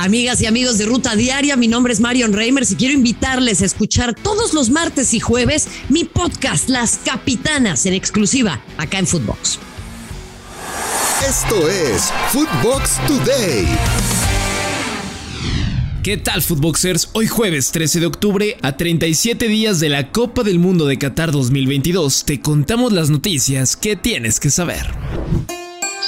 Amigas y amigos de Ruta Diaria, mi nombre es Marion Reimers y quiero invitarles a escuchar todos los martes y jueves mi podcast Las Capitanas en exclusiva acá en Footbox. Esto es Footbox Today. ¿Qué tal, Footboxers? Hoy jueves 13 de octubre, a 37 días de la Copa del Mundo de Qatar 2022, te contamos las noticias que tienes que saber.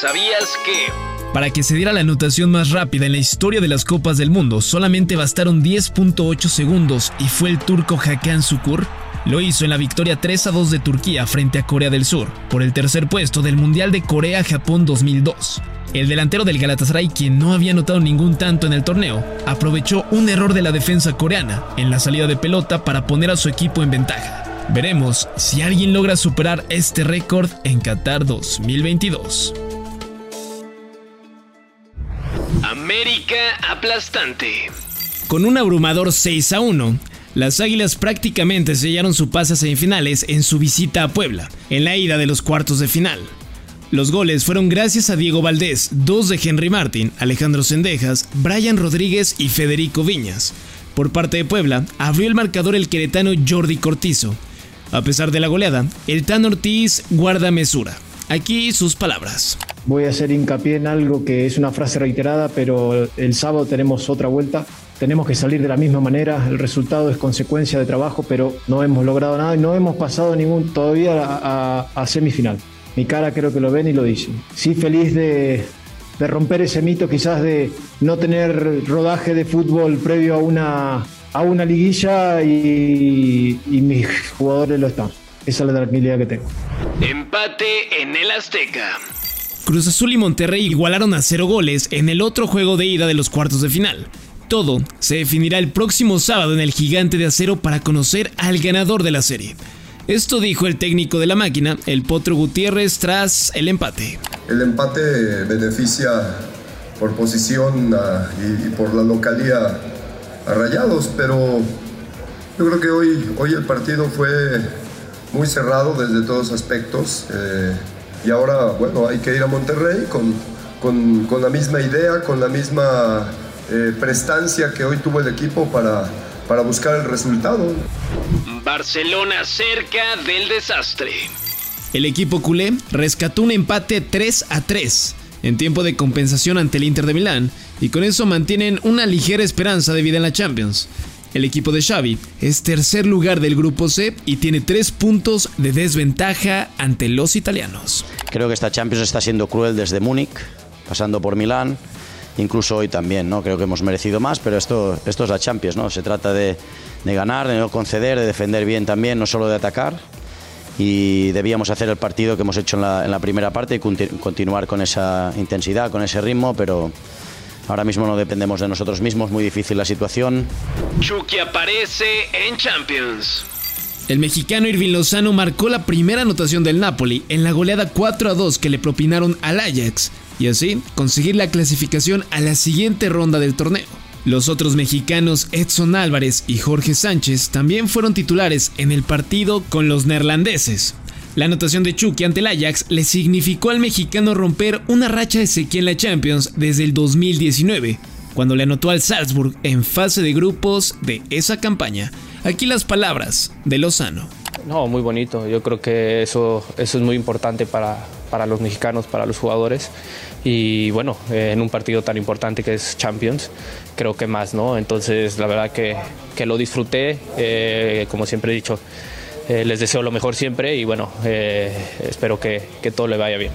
¿Sabías que... Para que se diera la anotación más rápida en la historia de las Copas del Mundo, solamente bastaron 10.8 segundos y fue el turco Hakan Sukur. Lo hizo en la victoria 3 a 2 de Turquía frente a Corea del Sur, por el tercer puesto del Mundial de Corea-Japón 2002. El delantero del Galatasaray, quien no había anotado ningún tanto en el torneo, aprovechó un error de la defensa coreana en la salida de pelota para poner a su equipo en ventaja. Veremos si alguien logra superar este récord en Qatar 2022. Aplastante. Con un abrumador 6 a 1, las Águilas prácticamente sellaron su pase a semifinales en su visita a Puebla, en la ida de los cuartos de final. Los goles fueron gracias a Diego Valdés, dos de Henry Martin, Alejandro Sendejas, Brian Rodríguez y Federico Viñas. Por parte de Puebla, abrió el marcador el queretano Jordi Cortizo. A pesar de la goleada, el Tan Ortiz guarda mesura. Aquí sus palabras. Voy a hacer hincapié en algo que es una frase reiterada, pero el sábado tenemos otra vuelta. Tenemos que salir de la misma manera. El resultado es consecuencia de trabajo, pero no hemos logrado nada y no hemos pasado ningún todavía a, semifinal. Mi cara creo que lo ven y lo dicen. Sí, feliz de, romper ese mito quizás de no tener rodaje de fútbol previo a una, a una liguilla y mis jugadores lo están. Esa es la tranquilidad que tengo. Empate en el Azteca. Cruz Azul y Monterrey igualaron a cero goles en el otro juego de ida de los cuartos de final. Todo se definirá el próximo sábado en el Gigante de Acero para conocer al ganador de la serie. Esto dijo el técnico de la máquina, el Potro Gutiérrez, tras el empate. El empate beneficia por posición ah, y, por la localía a Rayados, pero yo creo que hoy, hoy el partido fue muy cerrado desde todos aspectos. Eh, y ahora, bueno, hay que ir a Monterrey con, con, la misma idea, con la misma eh, prestancia que hoy tuvo el equipo para, para buscar el resultado. Barcelona cerca del desastre. El equipo culé rescató un empate 3 a 3 en tiempo de compensación ante el Inter de Milán y con eso mantienen una ligera esperanza de vida en la Champions. El equipo de Xavi es tercer lugar del grupo C y tiene tres puntos de desventaja ante los italianos. Creo que esta Champions está siendo cruel desde Múnich, pasando por Milán, incluso hoy también, ¿no? Creo que hemos merecido más, pero esto, esto es la Champions, ¿no? Se trata de, ganar, de no conceder, de defender bien también, no solo de atacar. Y debíamos hacer el partido que hemos hecho en la, en la primera parte y continuar con esa intensidad, con ese ritmo, pero Ahora mismo no dependemos de nosotros mismos, muy difícil la situación. Chucky aparece en Champions. El mexicano Irving Lozano marcó la primera anotación del Napoli en la goleada 4 a 2 que le propinaron al Ajax y así conseguir la clasificación a la siguiente ronda del torneo. Los otros mexicanos Edson Álvarez y Jorge Sánchez también fueron titulares en el partido con los neerlandeses. La anotación de Chucky ante el Ajax le significó al mexicano romper una racha de sequía en la Champions desde el 2019, cuando le anotó al Salzburg en fase de grupos de esa campaña. Aquí las palabras de Lozano. No, muy bonito. Yo creo que eso, eso es muy importante para, para los mexicanos, para los jugadores. Y bueno, en un partido tan importante que es Champions, creo que más, ¿no? Entonces, la verdad que, que lo disfruté, eh, como siempre he dicho eh, les deseo lo mejor siempre y bueno, eh, espero que, que todo le vaya bien.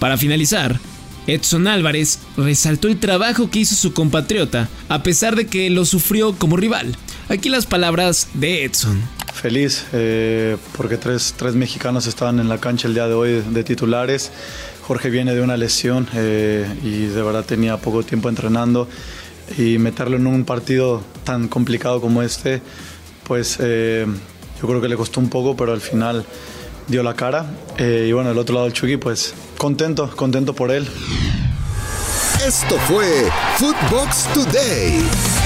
Para finalizar, Edson Álvarez resaltó el trabajo que hizo su compatriota, a pesar de que lo sufrió como rival. Aquí las palabras de Edson. Feliz eh, porque tres, tres, mexicanos estaban en la cancha el día de hoy de titulares. Jorge viene de una lesión y de verdad tenía poco tiempo entrenando y meterlo en un partido tan complicado como este, pues yo creo que le costó un poco, pero al final dio la cara. Eh, y bueno, el otro lado del Chucky, pues contento, contento por él. Esto fue Footbox Today.